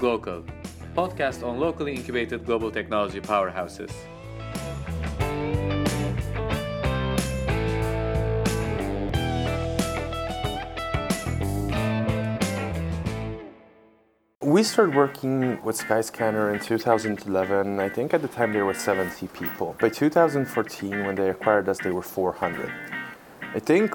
Glocal, podcast on locally incubated global technology powerhouses. We started working with Skyscanner in 2011. I think at the time there were 70 people. By 2014, when they acquired us, they were 400. I think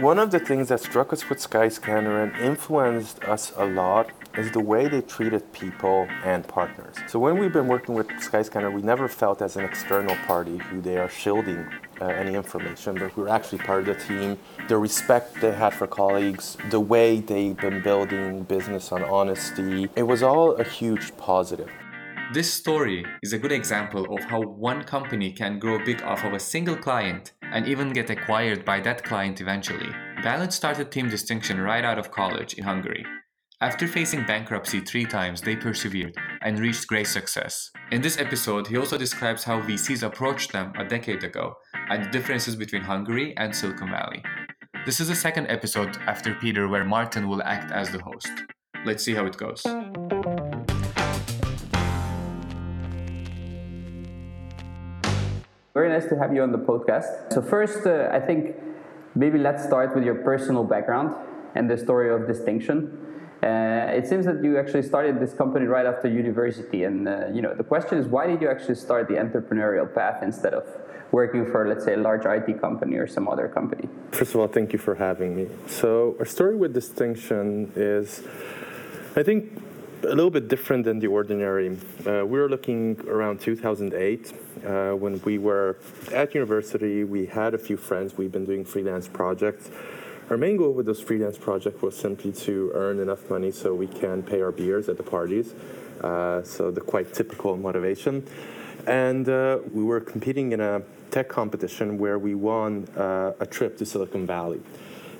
one of the things that struck us with Skyscanner and influenced us a lot is the way they treated people and partners. So when we've been working with Skyscanner, we never felt as an external party who they are shielding uh, any information, but we were actually part of the team. The respect they had for colleagues, the way they've been building business on honesty, it was all a huge positive. This story is a good example of how one company can grow big off of a single client and even get acquired by that client eventually. Balint started Team Distinction right out of college in Hungary. After facing bankruptcy three times, they persevered and reached great success. In this episode, he also describes how VCs approached them a decade ago and the differences between Hungary and Silicon Valley. This is the second episode after Peter where Marton will act as the host. Let's see how it goes. Very nice to have you on the podcast. So, first, uh, I think maybe let's start with your personal background and the story of distinction. Uh, it seems that you actually started this company right after university, and uh, you know the question is, why did you actually start the entrepreneurial path instead of working for, let's say, a large IT company or some other company? First of all, thank you for having me. So, our story with distinction is, I think, a little bit different than the ordinary. Uh, we were looking around 2008 uh, when we were at university. We had a few friends. We've been doing freelance projects. Our main goal with this freelance project was simply to earn enough money so we can pay our beers at the parties. Uh, so the quite typical motivation. And uh, we were competing in a tech competition where we won uh, a trip to Silicon Valley.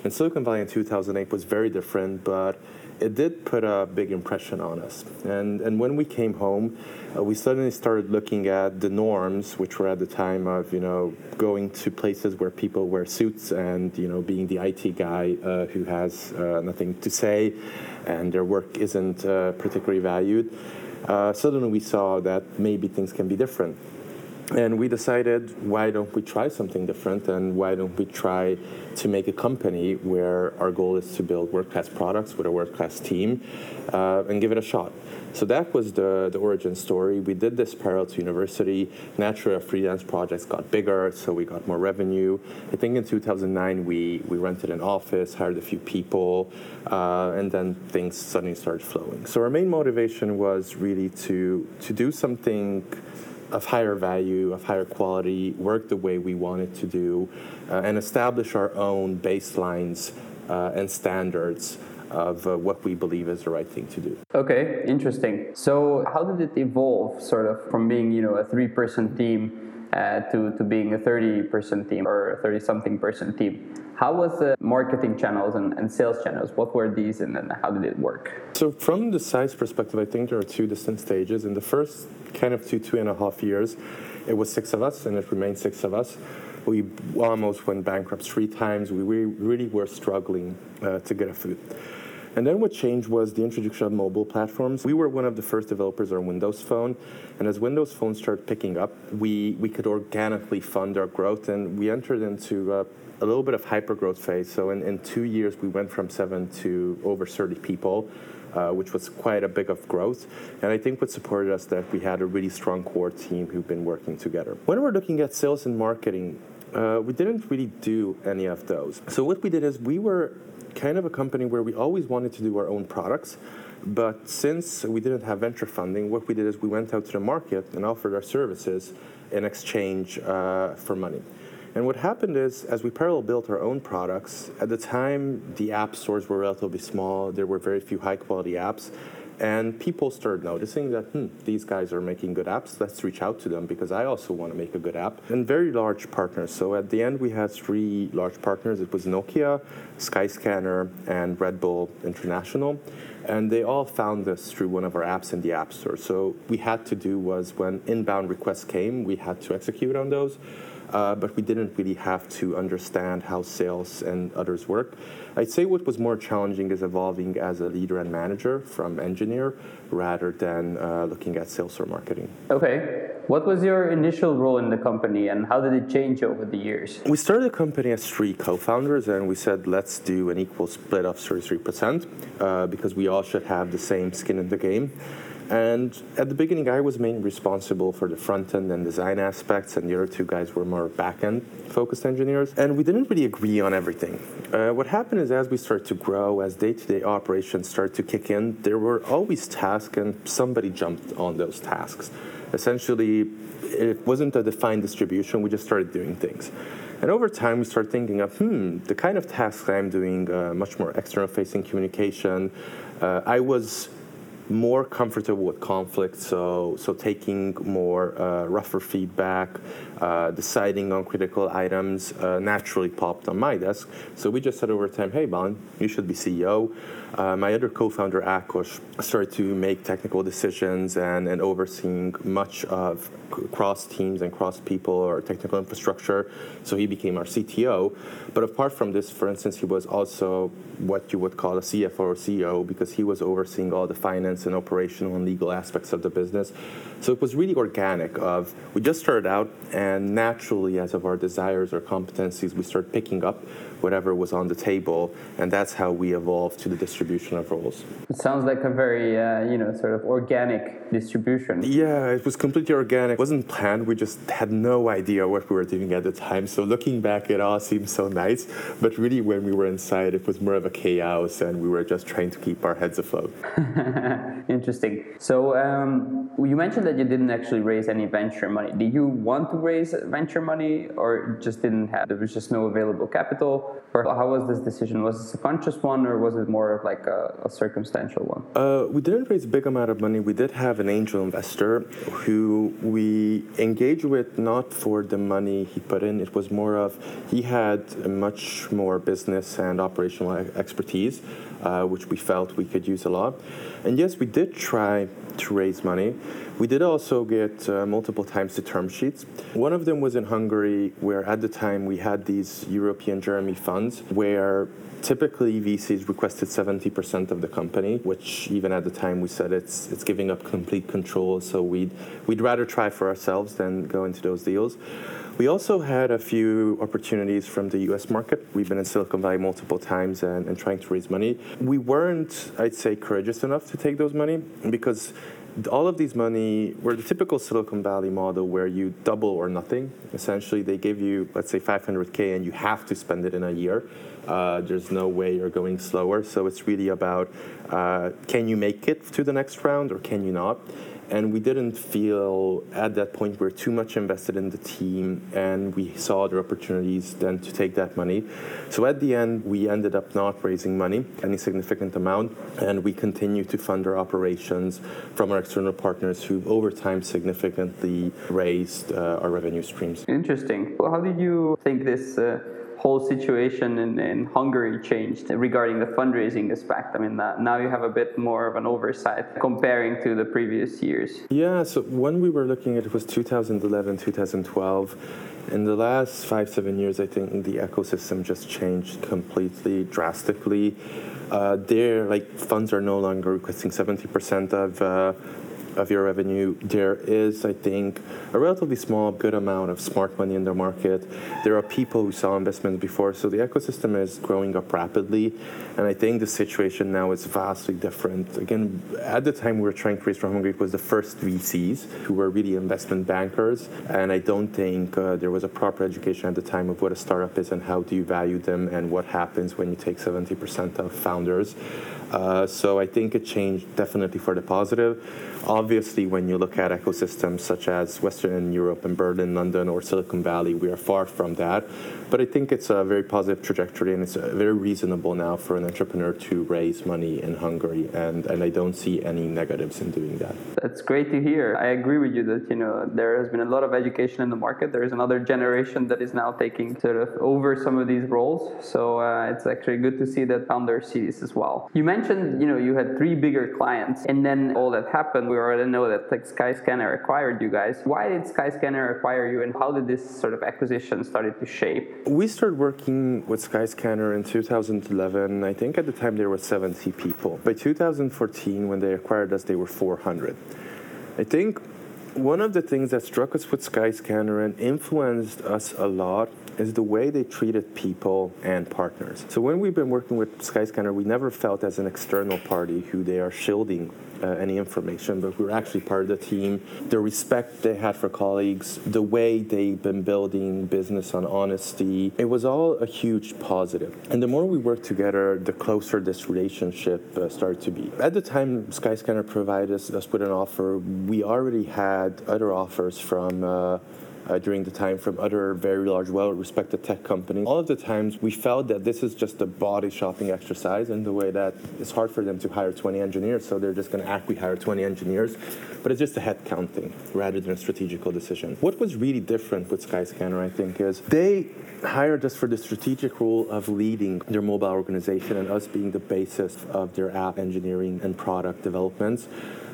And Silicon Valley in 2008 was very different, but it did put a big impression on us. And, and when we came home, uh, we suddenly started looking at the norms, which were at the time of, you know, going to places where people wear suits and, you know, being the IT guy uh, who has uh, nothing to say and their work isn't uh, particularly valued. Uh, suddenly we saw that maybe things can be different. And we decided, why don't we try something different and why don't we try to make a company where our goal is to build world class products with a world class team uh, and give it a shot? So that was the, the origin story. We did this parallel to university. Naturally, our freelance projects got bigger, so we got more revenue. I think in 2009, we, we rented an office, hired a few people, uh, and then things suddenly started flowing. So our main motivation was really to, to do something of higher value, of higher quality, work the way we want it to do, uh, and establish our own baselines uh, and standards of uh, what we believe is the right thing to do. Okay, interesting. So, how did it evolve, sort of, from being you know a three-person team uh, to to being a thirty-person team or a thirty-something person team? How was the marketing channels and, and sales channels? What were these, and then how did it work? So, from the size perspective, I think there are two distinct stages. In the first kind of two two and a half years, it was six of us, and it remained six of us we almost went bankrupt three times. We really were struggling uh, to get a food. And then what changed was the introduction of mobile platforms. We were one of the first developers on Windows Phone, and as Windows Phone started picking up, we, we could organically fund our growth, and we entered into uh, a little bit of hypergrowth phase. So in, in two years, we went from seven to over 30 people. Uh, which was quite a big of growth. And I think what supported us that we had a really strong core team who've been working together. When we're looking at sales and marketing, uh, we didn't really do any of those. So what we did is we were kind of a company where we always wanted to do our own products. But since we didn't have venture funding, what we did is we went out to the market and offered our services in exchange uh, for money. And what happened is, as we parallel built our own products, at the time the app stores were relatively small, there were very few high quality apps. And people started noticing that, hmm, these guys are making good apps. Let's reach out to them because I also want to make a good app. And very large partners. So at the end, we had three large partners. It was Nokia, Skyscanner, and Red Bull International. And they all found us through one of our apps in the App Store. So we had to do was when inbound requests came, we had to execute on those. Uh, but we didn't really have to understand how sales and others work. I'd say what was more challenging is evolving as a leader and manager from engineer rather than uh, looking at sales or marketing. Okay. What was your initial role in the company and how did it change over the years? We started the company as three co founders and we said, let's do an equal split of 33% uh, because we all should have the same skin in the game. And at the beginning, I was mainly responsible for the front end and design aspects, and the other two guys were more back end focused engineers. And we didn't really agree on everything. Uh, what happened is, as we started to grow, as day to day operations started to kick in, there were always tasks, and somebody jumped on those tasks. Essentially, it wasn't a defined distribution, we just started doing things. And over time, we started thinking of, hmm, the kind of tasks I'm doing, uh, much more external facing communication. Uh, I was more comfortable with conflict, so so taking more uh, rougher feedback, uh, deciding on critical items uh, naturally popped on my desk. So we just said over time, hey, Bon, you should be CEO. Uh, my other co-founder, Akos, started to make technical decisions and, and overseeing much of cross teams and cross people or technical infrastructure. So he became our CTO. But apart from this, for instance, he was also what you would call a CFO or CEO because he was overseeing all the finance and operational and legal aspects of the business. So it was really organic of we just started out and naturally as of our desires or competencies, we started picking up whatever was on the table, and that's how we evolved to the distribution of roles. It sounds like a very, uh, you know, sort of organic distribution. Yeah, it was completely organic. It wasn't planned. We just had no idea what we were doing at the time. So looking back, it all seems so nice, but really, when we were inside, it was more of a chaos, and we were just trying to keep our heads afloat. Interesting. So um, you mentioned that you didn't actually raise any venture money. Did you want to raise venture money, or just didn't have? There was just no available capital or how was this decision? Was this a conscious one, or was it more of like a, a circumstantial one? Uh, we didn't raise a big amount of money. We did have an angel investor who we engaged with not for the money he put in. It was more of he had much more business and operational expertise, uh, which we felt we could use a lot. And yes, we did try to raise money. We did also get uh, multiple times the term sheets. One of them was in Hungary, where at the time we had these European JEREMIE funds, where typically VCs requested 70% of the company, which even at the time we said it's it's giving up complete control. So we'd we'd rather try for ourselves than go into those deals. We also had a few opportunities from the US market. We've been in Silicon Valley multiple times and, and trying to raise money. We weren't, I'd say, courageous enough to take those money because all of these money were the typical Silicon Valley model where you double or nothing. Essentially, they give you, let's say, 500K and you have to spend it in a year. Uh, there's no way you're going slower. So it's really about uh, can you make it to the next round or can you not? And we didn't feel at that point we are too much invested in the team and we saw other opportunities then to take that money. So at the end we ended up not raising money any significant amount and we continue to fund our operations from our external partners who over time significantly raised uh, our revenue streams. Interesting. Well, how did you think this uh whole situation in, in Hungary changed regarding the fundraising aspect? I mean, uh, now you have a bit more of an oversight comparing to the previous years. Yeah, so when we were looking at it was 2011, 2012. In the last five, seven years, I think the ecosystem just changed completely, drastically. Uh, there, like funds are no longer requesting 70% of uh, of your revenue, there is, I think, a relatively small, good amount of smart money in the market. There are people who saw investments before, so the ecosystem is growing up rapidly. And I think the situation now is vastly different. Again, at the time we were trying to raise from Hungary, it was the first VCs who were really investment bankers. And I don't think uh, there was a proper education at the time of what a startup is and how do you value them and what happens when you take 70% of founders. Uh, so I think it changed definitely for the positive. Obviously, when you look at ecosystems such as Western Europe and Berlin, London, or Silicon Valley, we are far from that. But I think it's a very positive trajectory, and it's very reasonable now for an entrepreneur to raise money in Hungary, and, and I don't see any negatives in doing that. That's great to hear. I agree with you that you know there has been a lot of education in the market. There is another generation that is now taking sort of over some of these roles. So uh, it's actually good to see that founders see this as well. You mentioned mentioned, you know, you had three bigger clients, and then all that happened. We already know that like Skyscanner acquired you guys. Why did Skyscanner acquire you, and how did this sort of acquisition started to shape? We started working with Skyscanner in 2011. I think at the time there were 70 people. By 2014, when they acquired us, they were 400. I think one of the things that struck us with Skyscanner and influenced us a lot is the way they treated people and partners. So when we've been working with Skyscanner, we never felt as an external party who they are shielding uh, any information, but we were actually part of the team. The respect they had for colleagues, the way they've been building business on honesty, it was all a huge positive. And the more we worked together, the closer this relationship uh, started to be. At the time Skyscanner provided us, us with an offer, we already had other offers from uh, during the time from other very large, well-respected tech companies. All of the times we felt that this is just a body shopping exercise in the way that it's hard for them to hire 20 engineers, so they're just going to act we hire 20 engineers, but it's just a head counting rather than a strategical decision. What was really different with Skyscanner, I think, is they hired us for the strategic role of leading their mobile organization and us being the basis of their app engineering and product developments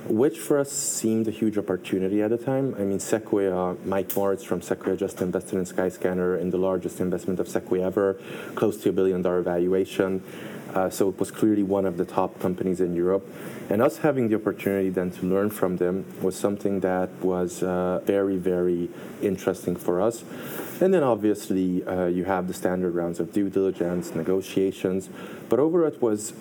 which for us seemed a huge opportunity at the time. I mean, Sequoia, Mike Moritz from Sequoia just invested in Skyscanner in the largest investment of Sequoia ever, close to a billion dollar valuation. Uh, so it was clearly one of the top companies in Europe. And us having the opportunity then to learn from them was something that was uh, very, very interesting for us. And then obviously uh, you have the standard rounds of due diligence, negotiations. But overall, it was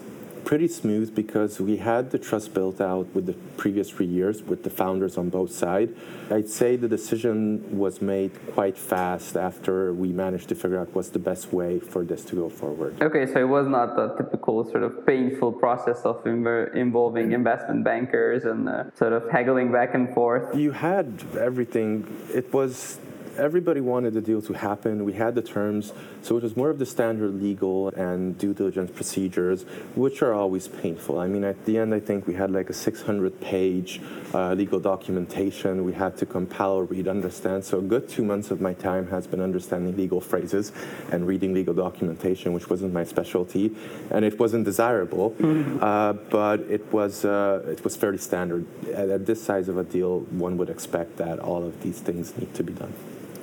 pretty smooth because we had the trust built out with the previous three years with the founders on both sides. I'd say the decision was made quite fast after we managed to figure out what's the best way for this to go forward. Okay, so it was not the typical sort of painful process of involving investment bankers and uh, sort of haggling back and forth. You had everything. It was everybody wanted the deal to happen. We had the terms, so it was more of the standard legal and due diligence procedures, which are always painful. I mean, at the end, I think we had like a 600 page uh, legal documentation we had to compile, read, understand. So a good two months of my time has been understanding legal phrases and reading legal documentation, which wasn't my specialty, and it wasn't desirable, mm-hmm. uh, but it was uh, it was fairly standard. At, at this size of a deal, one would expect that all of these things need to be done.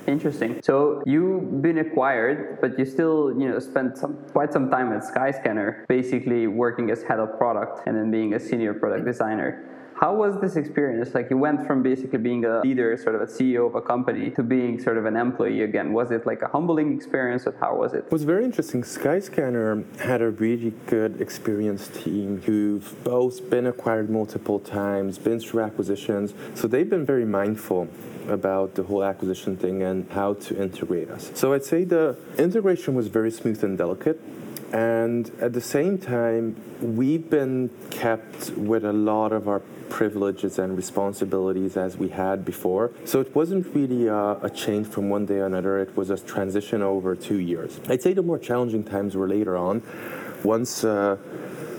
Interesting. So you've been acquired, but you still, you know, spent some, quite some time at Skyscanner, basically working as head of product and then being a senior product designer. How was this experience? Like you went from basically being a leader, sort of a CEO of a company, to being sort of an employee again. Was it like a humbling experience, or how was it? It was very interesting. Skyscanner had a really good, experienced team who've both been acquired multiple times, been through acquisitions. So they've been very mindful about the whole acquisition thing and how to integrate us. So I'd say the integration was very smooth and delicate. And at the same time, we've been kept with a lot of our privileges and responsibilities as we had before. So it wasn't really a, a change from one day to another. It was a transition over two years. I'd say the more challenging times were later on. Once uh,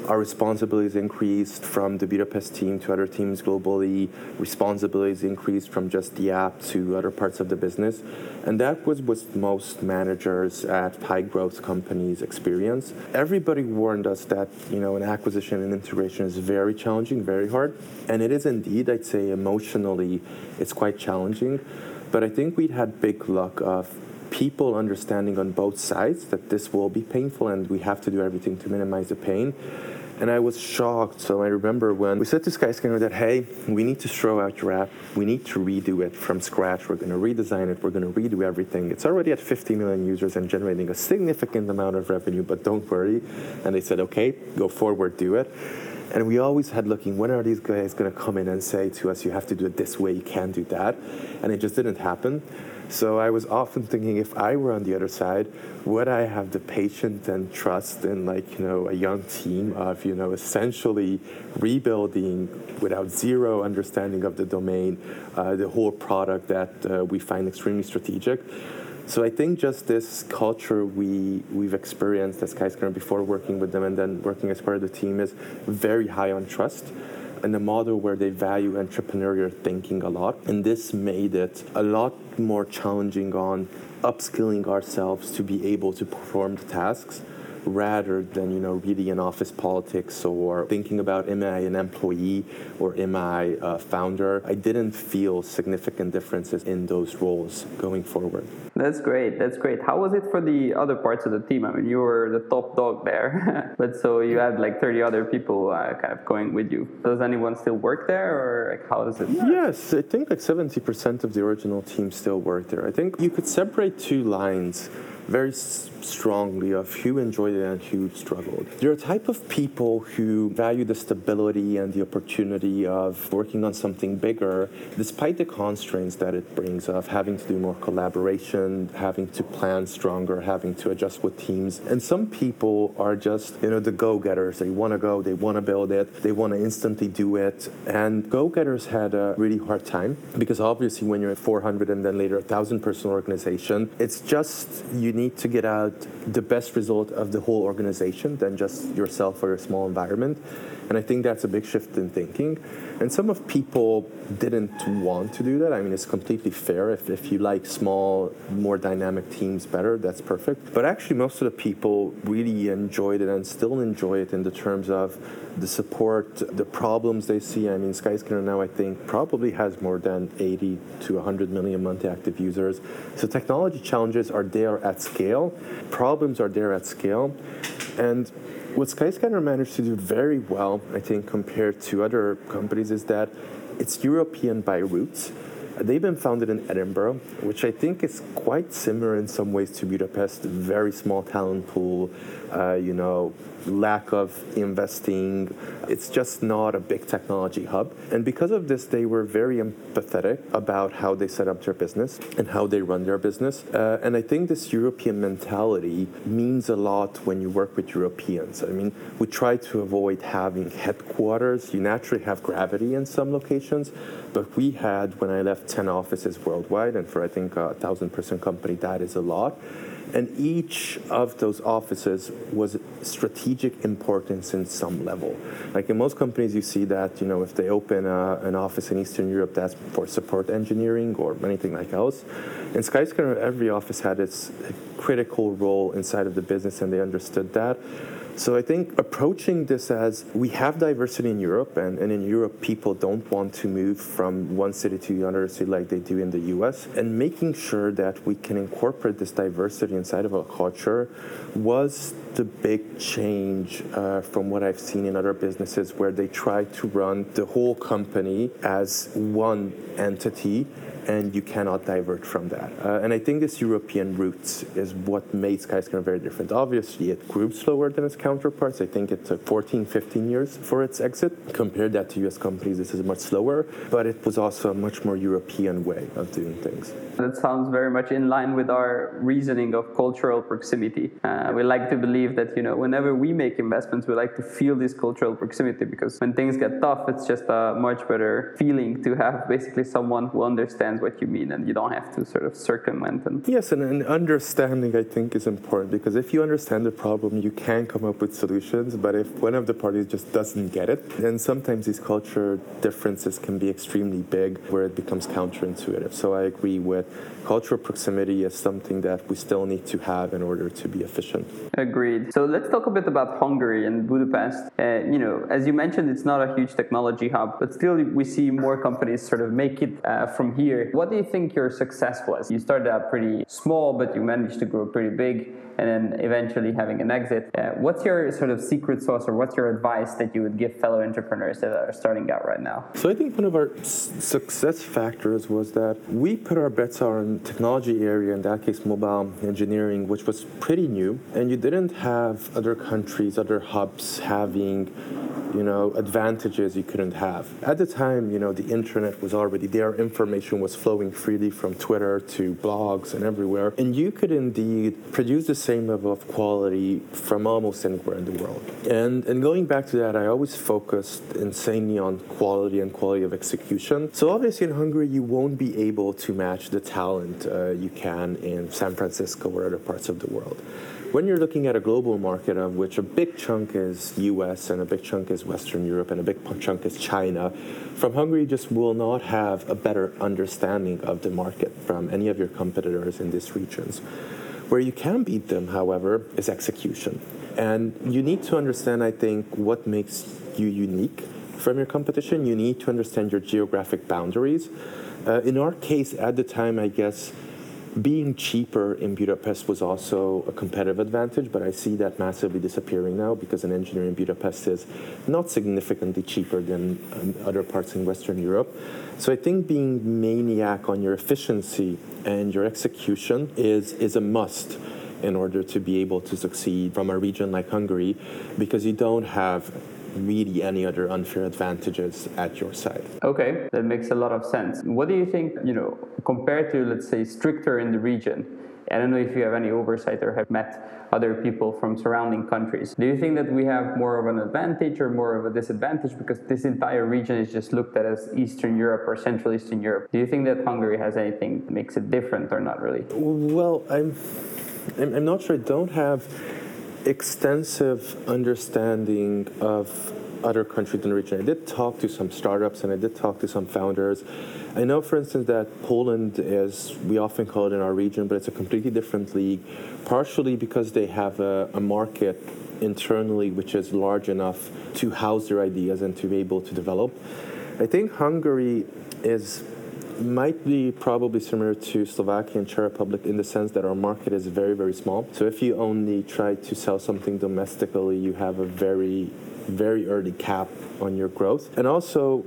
our responsibilities increased from the Budapest team to other teams globally. Responsibilities increased from just the app to other parts of the business. And that was what most managers at high growth companies experience. Everybody warned us that, you know, an acquisition and integration is very challenging, very hard. And it is indeed, I'd say emotionally, it's quite challenging. But I think we'd had big luck of people understanding on both sides that this will be painful and we have to do everything to minimize the pain. And I was shocked. So I remember when we said to Skyscanner that, hey, we need to throw out your app. We need to redo it from scratch. We're going to redesign it. We're going to redo everything. It's already at 50 million users and generating a significant amount of revenue, but don't worry. And they said, okay, go forward, do it. And we always had looking, when are these guys going to come in and say to us, you have to do it this way, you can't do that? And it just didn't happen. So I was often thinking if I were on the other side, would I have the patience and trust in like, you know, a young team of, you know, essentially rebuilding without zero understanding of the domain, uh, the whole product that uh, we find extremely strategic. So I think just this culture we we've experienced as Skyscanner before working with them and then working as part of the team is very high on trust in a model where they value entrepreneurial thinking a lot. And this made it a lot more challenging on upskilling ourselves to be able to perform the tasks rather than you know really in office politics or thinking about am I an employee or am I a founder. I didn't feel significant differences in those roles going forward. That's great. That's great. How was it for the other parts of the team? I mean, you were the top dog there, but so you had like 30 other people uh, kind of going with you. Does anyone still work there, or like how does it? Yes, I think like 70% of the original team still work there. I think you could separate two lines very strongly of who enjoyed it and who struggled. There are a type of people who value the stability and the opportunity of working on something bigger, despite the constraints that it brings of having to do more collaboration, having to plan stronger, having to adjust with teams. And some people are just, you know, the go-getters. They want to go, they want to build it, they want to instantly do it. And go-getters had a really hard time because obviously when you're at 400 and then later a thousand person organization, it's just you need to get out the best result of the whole organization than just yourself or your small environment. And I think that's a big shift in thinking. And some of people didn't want to do that. I mean, it's completely fair. If, if you like small, more dynamic teams better, that's perfect. But actually, most of the people really enjoyed it and still enjoy it in the terms of the support, the problems they see. I mean, Skyscanner now, I think, probably has more than 80 to 100 million monthly active users. So technology challenges are there at scale, problems are there at scale. And what Skyscanner managed to do very well, I think, compared to other companies, is that it's European by roots. They've been founded in Edinburgh, which I think is quite similar in some ways to Budapest. Very small talent pool, uh, you know, lack of investing. It's just not a big technology hub. And because of this, they were very empathetic about how they set up their business and how they run their business. Uh, and I think this European mentality means a lot when you work with Europeans. I mean, we try to avoid having headquarters. You naturally have gravity in some locations, but we had, when I left, 10 offices worldwide. And for, I think, a thousand person company, that is a lot. And each of those offices was strategic importance in some level. Like in most companies, you see that, you know, if they open a, an office in Eastern Europe, that's for support engineering or anything like else. In Skyscanner, every office had its critical role inside of the business, and they understood that. So I think approaching this as we have diversity in Europe, and, and in Europe, people don't want to move from one city to another city like they do in the US, and making sure that we can incorporate this diversity inside of our culture was the big change uh, from what I've seen in other businesses where they try to run the whole company as one entity and you cannot divert from that. Uh, and I think this European roots is what made Skyscanner very different. Obviously, it grew slower than its counterparts. I think it took 14, 15 years for its exit. Compared that to US companies, this is much slower, but it was also a much more European way of doing things. That sounds very much in line with our reasoning of cultural proximity. Uh, we like to believe that, you know, whenever we make investments, we like to feel this cultural proximity because when things get tough, it's just a much better feeling to have basically someone who understands what you mean and you don't have to sort of circumvent and yes and, and understanding i think is important because if you understand the problem you can come up with solutions but if one of the parties just doesn't get it then sometimes these culture differences can be extremely big where it becomes counterintuitive. So i agree with cultural proximity is something that we still need to have in order to be efficient. Agreed. So let's talk a bit about hungary and budapest. Uh, you know as you mentioned it's not a huge technology hub but still we see more companies sort of make it uh, from here. What do you think your success was? You started out pretty small, but you managed to grow pretty big and then eventually having an exit. Uh, what's your sort of secret sauce or what's your advice that you would give fellow entrepreneurs that are starting out right now? So I think one of our success factors was that we put our bets on technology area, in that case mobile engineering, which was pretty new, and you didn't have other countries, other hubs having you know, advantages you couldn't have. At the time, you know, the internet was already there, information was flowing freely from Twitter to blogs and everywhere, and you could indeed produce the same level of quality from almost anywhere in the world. And and going back to that, I always focused insanely on quality and quality of execution. So obviously in Hungary, you won't be able to match the talent uh, you can in San Francisco or other parts of the world when you're looking at a global market of which a big chunk is US and a big chunk is Western Europe and a big chunk is China, from Hungary just will not have a better understanding of the market from any of your competitors in these regions. Where you can beat them, however, is execution. And you need to understand, I think, what makes you unique from your competition. You need to understand your geographic boundaries. Uh, in our case, at the time, I guess being cheaper in Budapest was also a competitive advantage, but I see that massively disappearing now because an engineer in Budapest is not significantly cheaper than um, other parts in Western Europe. So I think being maniac on your efficiency and your execution is, is a must in order to be able to succeed from a region like Hungary because you don't have really any other unfair advantages at your side. Okay, that makes a lot of sense. What do you think, you know, compared to, let's say, stricter in the region? I don't know if you have any oversight or have met other people from surrounding countries. Do you think that we have more of an advantage or more of a disadvantage because this entire region is just looked at as Eastern Europe or Central Eastern Europe? Do you think that Hungary has anything that makes it different or not really? Well, I'm, I'm not sure. I don't have extensive understanding of other countries in the region. I did talk to some startups and I did talk to some founders. I know, for instance, that Poland is, we often call it in our region, but it's a completely different league, partially because they have a, a market internally which is large enough to house their ideas and to be able to develop. I think Hungary is might be probably similar to Slovakia and Czech Republic in the sense that our market is very, very small. So if you only try to sell something domestically, you have a very, very early cap on your growth. And also,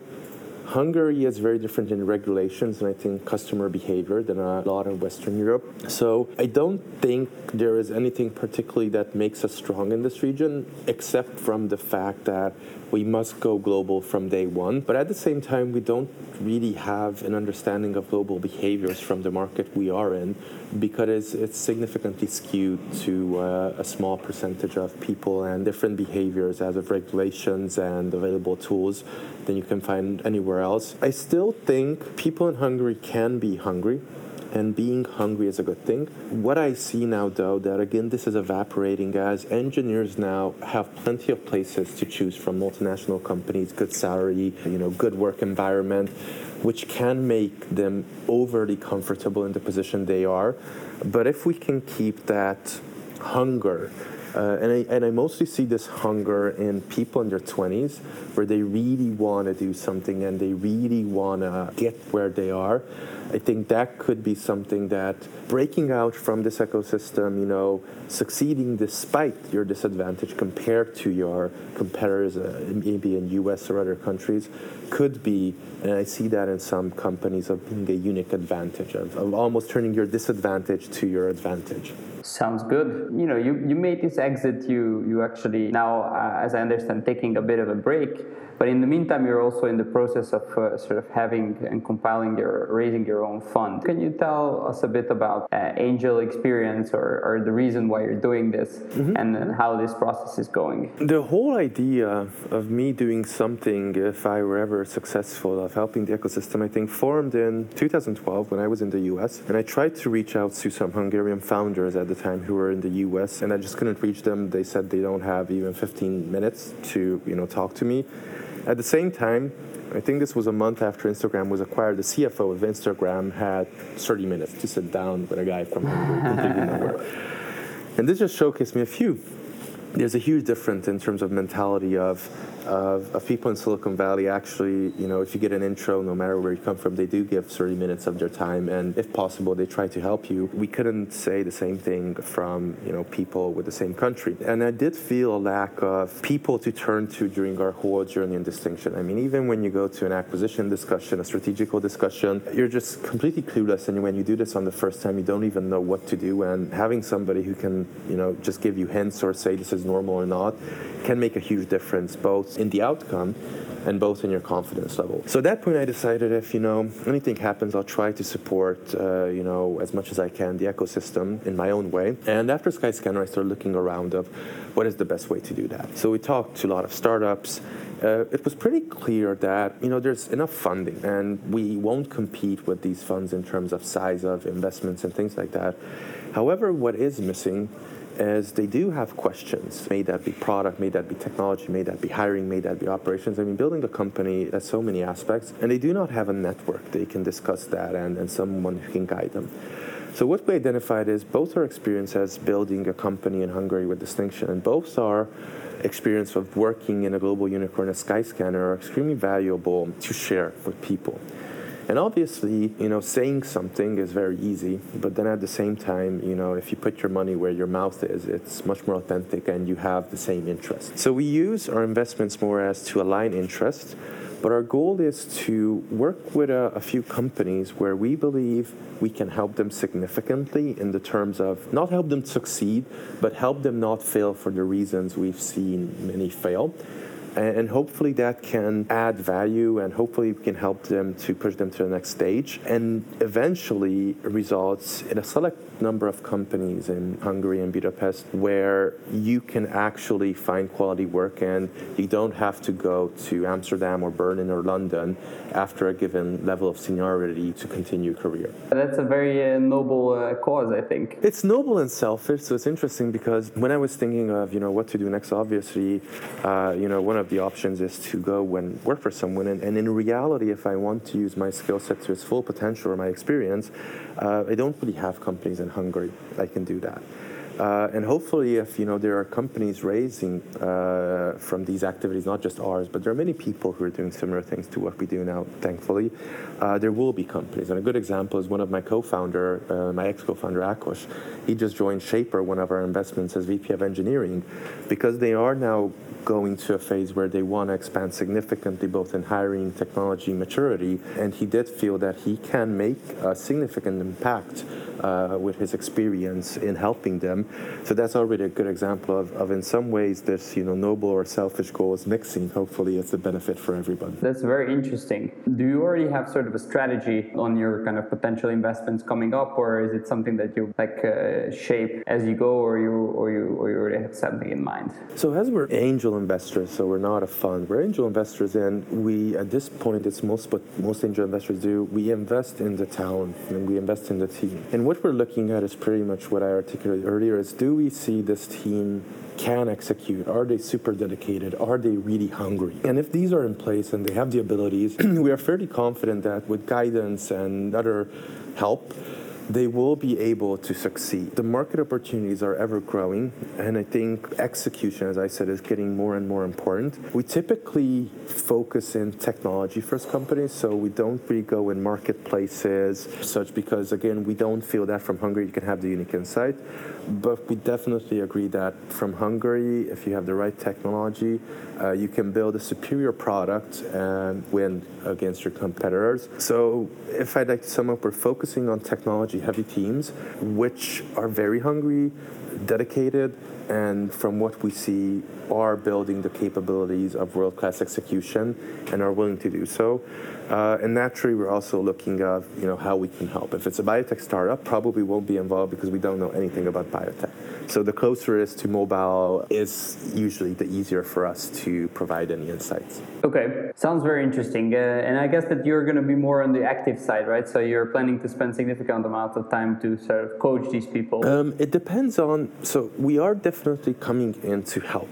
Hungary is very different in regulations and I think customer behavior than a lot of Western Europe. So I don't think there is anything particularly that makes us strong in this region, except from the fact that we must go global from day one. But at the same time, we don't really have an understanding of global behaviors from the market we are in because it's, significantly skewed to uh, a small percentage of people and different behaviors as of regulations and available tools than you can find anywhere else. I still think people in Hungary can be hungry and being hungry is a good thing. What I see now, though, that again, this is evaporating as engineers now have plenty of places to choose from multinational companies, good salary, you know, good work environment, which can make them overly comfortable in the position they are. But if we can keep that hunger, uh, and, I, and I mostly see this hunger in people in their 20s where they really want to do something and they really want to get where they are. I think that could be something that breaking out from this ecosystem, you know, succeeding despite your disadvantage compared to your competitors, uh, maybe in US or other countries, could be, and I see that in some companies, of being a unique advantage, of, of almost turning your disadvantage to your advantage. Sounds good. You know, you, you made this exit. You you actually now, uh, as I understand, taking a bit of a break. But in the meantime, you're also in the process of uh, sort of having and compiling your raising your own fund. Can you tell us a bit about uh, angel experience or, or the reason why you're doing this mm-hmm. and, and how this process is going? The whole idea of me doing something, if I were ever successful, of helping the ecosystem, I think formed in 2012 when I was in the US. And I tried to reach out to some Hungarian founders at the time who were in the US, and I just couldn't reach them. They said they don't have even 15 minutes to, you know, talk to me. At the same time, I think this was a month after Instagram was acquired. The CFO of Instagram had 30 minutes to sit down with a guy from Hungary. And this just showcased me a few. There's a huge difference in terms of mentality of of, of, people in Silicon Valley actually, you know, if you get an intro, no matter where you come from, they do give 30 minutes of their time, and if possible, they try to help you. We couldn't say the same thing from, you know, people with the same country. And I did feel a lack of people to turn to during our whole journey in distinction. I mean, even when you go to an acquisition discussion, a strategical discussion, you're just completely clueless, and when you do this on the first time, you don't even know what to do, and having somebody who can, you know, just give you hints or say this is normal or not can make a huge difference, both in the outcome and both in your confidence level. So at that point, I decided if you know anything happens, I'll try to support uh, you know as much as I can the ecosystem in my own way. And after Skyscanner, I started looking around of what is the best way to do that. So we talked to a lot of startups. Uh, it was pretty clear that you know there's enough funding, and we won't compete with these funds in terms of size of investments and things like that. However, what is missing is they do have questions. May that be product, may that be technology, may that be hiring, may that be operations. I mean, building a company has so many aspects, and they do not have a network they can discuss that and, and someone who can guide them. So what we identified is both our experience as building a company in Hungary with distinction, and both our experience of working in a global unicorn as Skyscanner are extremely valuable to share with people. And obviously, you know, saying something is very easy, but then at the same time, you know, if you put your money where your mouth is, it's much more authentic and you have the same interest. So we use our investments more as to align interest, but our goal is to work with a, a few companies where we believe we can help them significantly in the terms of not help them succeed, but help them not fail for the reasons we've seen many fail and hopefully that can add value and hopefully we can help them to push them to the next stage and eventually results in a select number of companies in Hungary and Budapest where you can actually find quality work and you don't have to go to Amsterdam or Berlin or London after a given level of seniority to continue your career. That's a very uh, noble uh, cause, I think. It's noble and selfish, so it's interesting because when I was thinking of you know what to do next, obviously, uh, you know one of the options is to go and work for someone, and, and in reality, if I want to use my skill set to its full potential or my experience, uh, I don't really have companies in Hungary that can do that. Uh, and hopefully, if you know there are companies raising uh, from these activities, not just ours, but there are many people who are doing similar things to what we do now. Thankfully, uh, there will be companies. And a good example is one of my co-founder, uh, my ex-co-founder Akos. He just joined Shapr, one of our investments, as VP of engineering, because they are now going to a phase where they want to expand significantly, both in hiring, technology, maturity. And he did feel that he can make a significant impact uh, with his experience in helping them. So that's already a good example of, of, in some ways, this you know noble or selfish goal is mixing. Hopefully, it's a benefit for everybody. That's very interesting. Do you already have sort of a strategy on your kind of potential investments coming up, or is it something that you like uh, shape as you go, or you or you or you already have something in mind? So as we're angel investors, so we're not a fund. We're angel investors, and we at this point, it's most what most angel investors do. We invest in the town and we invest in the team. And what we're looking at is pretty much what I articulated earlier is do we see this team can execute? Are they super dedicated? Are they really hungry? And if these are in place and they have the abilities, we are fairly confident that with guidance and other help, they will be able to succeed. The market opportunities are ever growing, and I think execution, as I said, is getting more and more important. We typically focus in technology first companies, so we don't really go in marketplaces, such because, again, we don't feel that from Hungary you can have the unique insight. But we definitely agree that from Hungary, if you have the right technology, uh, you can build a superior product and win against your competitors. So, if I'd like to sum up, we're focusing on technology heavy teams, which are very hungry, dedicated, and from what we see, are building the capabilities of world class execution and are willing to do so. Uh, and naturally, we're also looking at you know how we can help. If it's a biotech startup, probably won't be involved because we don't know anything about biotech. So the closer it is to mobile is usually the easier for us to provide any insights. Okay, sounds very interesting. Uh, and I guess that you're going to be more on the active side, right? So you're planning to spend significant amount of time to sort of coach these people. Um, it depends on. So we are definitely coming in to help.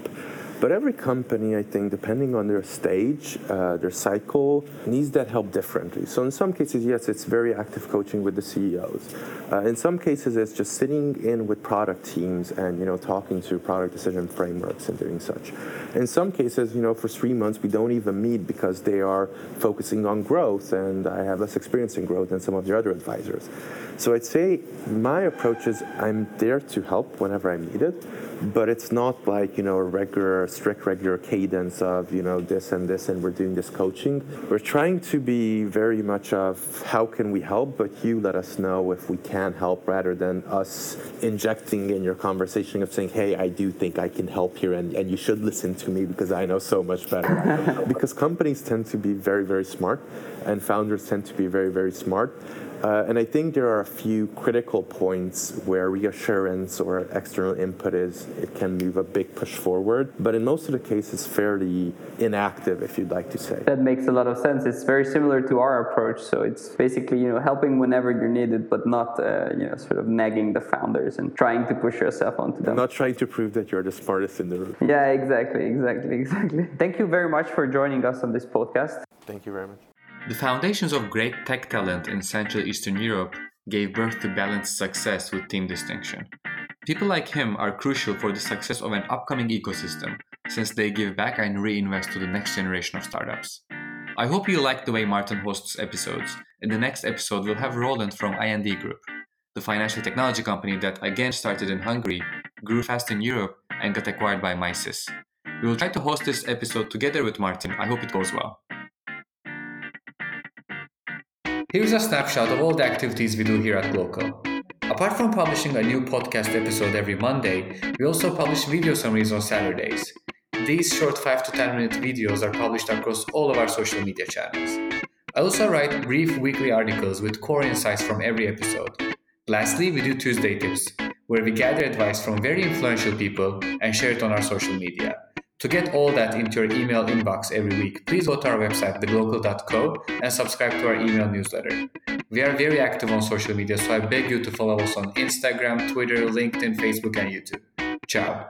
But every company, I think, depending on their stage, uh, their cycle, needs that help differently. So in some cases, yes, it's very active coaching with the CEOs. Uh, in some cases, it's just sitting in with product teams and you know talking through product decision frameworks and doing such. In some cases, you know, for three months we don't even meet because they are focusing on growth, and I have less experience in growth than some of their other advisors. So I'd say my approach is I'm there to help whenever I'm needed but it's not like you know a regular strict regular cadence of you know this and this and we're doing this coaching we're trying to be very much of how can we help but you let us know if we can help rather than us injecting in your conversation of saying hey i do think i can help here and, and you should listen to me because i know so much better. Because companies tend to be very very smart and founders tend to be very very smart uh, and I think there are a few critical points where reassurance or external input is it can move a big push forward. But in most of the cases, fairly inactive, if you'd like to say. That makes a lot of sense. It's very similar to our approach. So it's basically you know helping whenever you're needed, but not uh, you know sort of nagging the founders and trying to push yourself onto them. Not trying to prove that you're the smartest in the room. Yeah, exactly, exactly, exactly. Thank you very much for joining us on this podcast. Thank you very much. The foundations of great tech talent in Central Eastern Europe gave birth to Balint's success with Team Distinction. People like him are crucial for the success of an upcoming ecosystem since they give back and reinvest to the next generation of startups. I hope you like the way Marton hosts episodes. In the next episode, we'll have Roland from IND Group, the financial technology company that again started in Hungary, grew fast in Europe, and got acquired by Misys. We will try to host this episode together with Marton. I hope it goes well. Here's a snapshot of all the activities we do here at Glocal. Apart from publishing a new podcast episode every Monday, we also publish video summaries on Saturdays. These short 5 to 10 minute videos are published across all of our social media channels. I also write brief weekly articles with core insights from every episode. Lastly, we do Tuesday Tips, where we gather advice from very influential people and share it on our social media. To get all that into your email inbox every week, please go to our website, theglocal.co, and subscribe to our email newsletter. We are very active on social media, so I beg you to follow us on Instagram, Twitter, LinkedIn, Facebook, and YouTube. Ciao.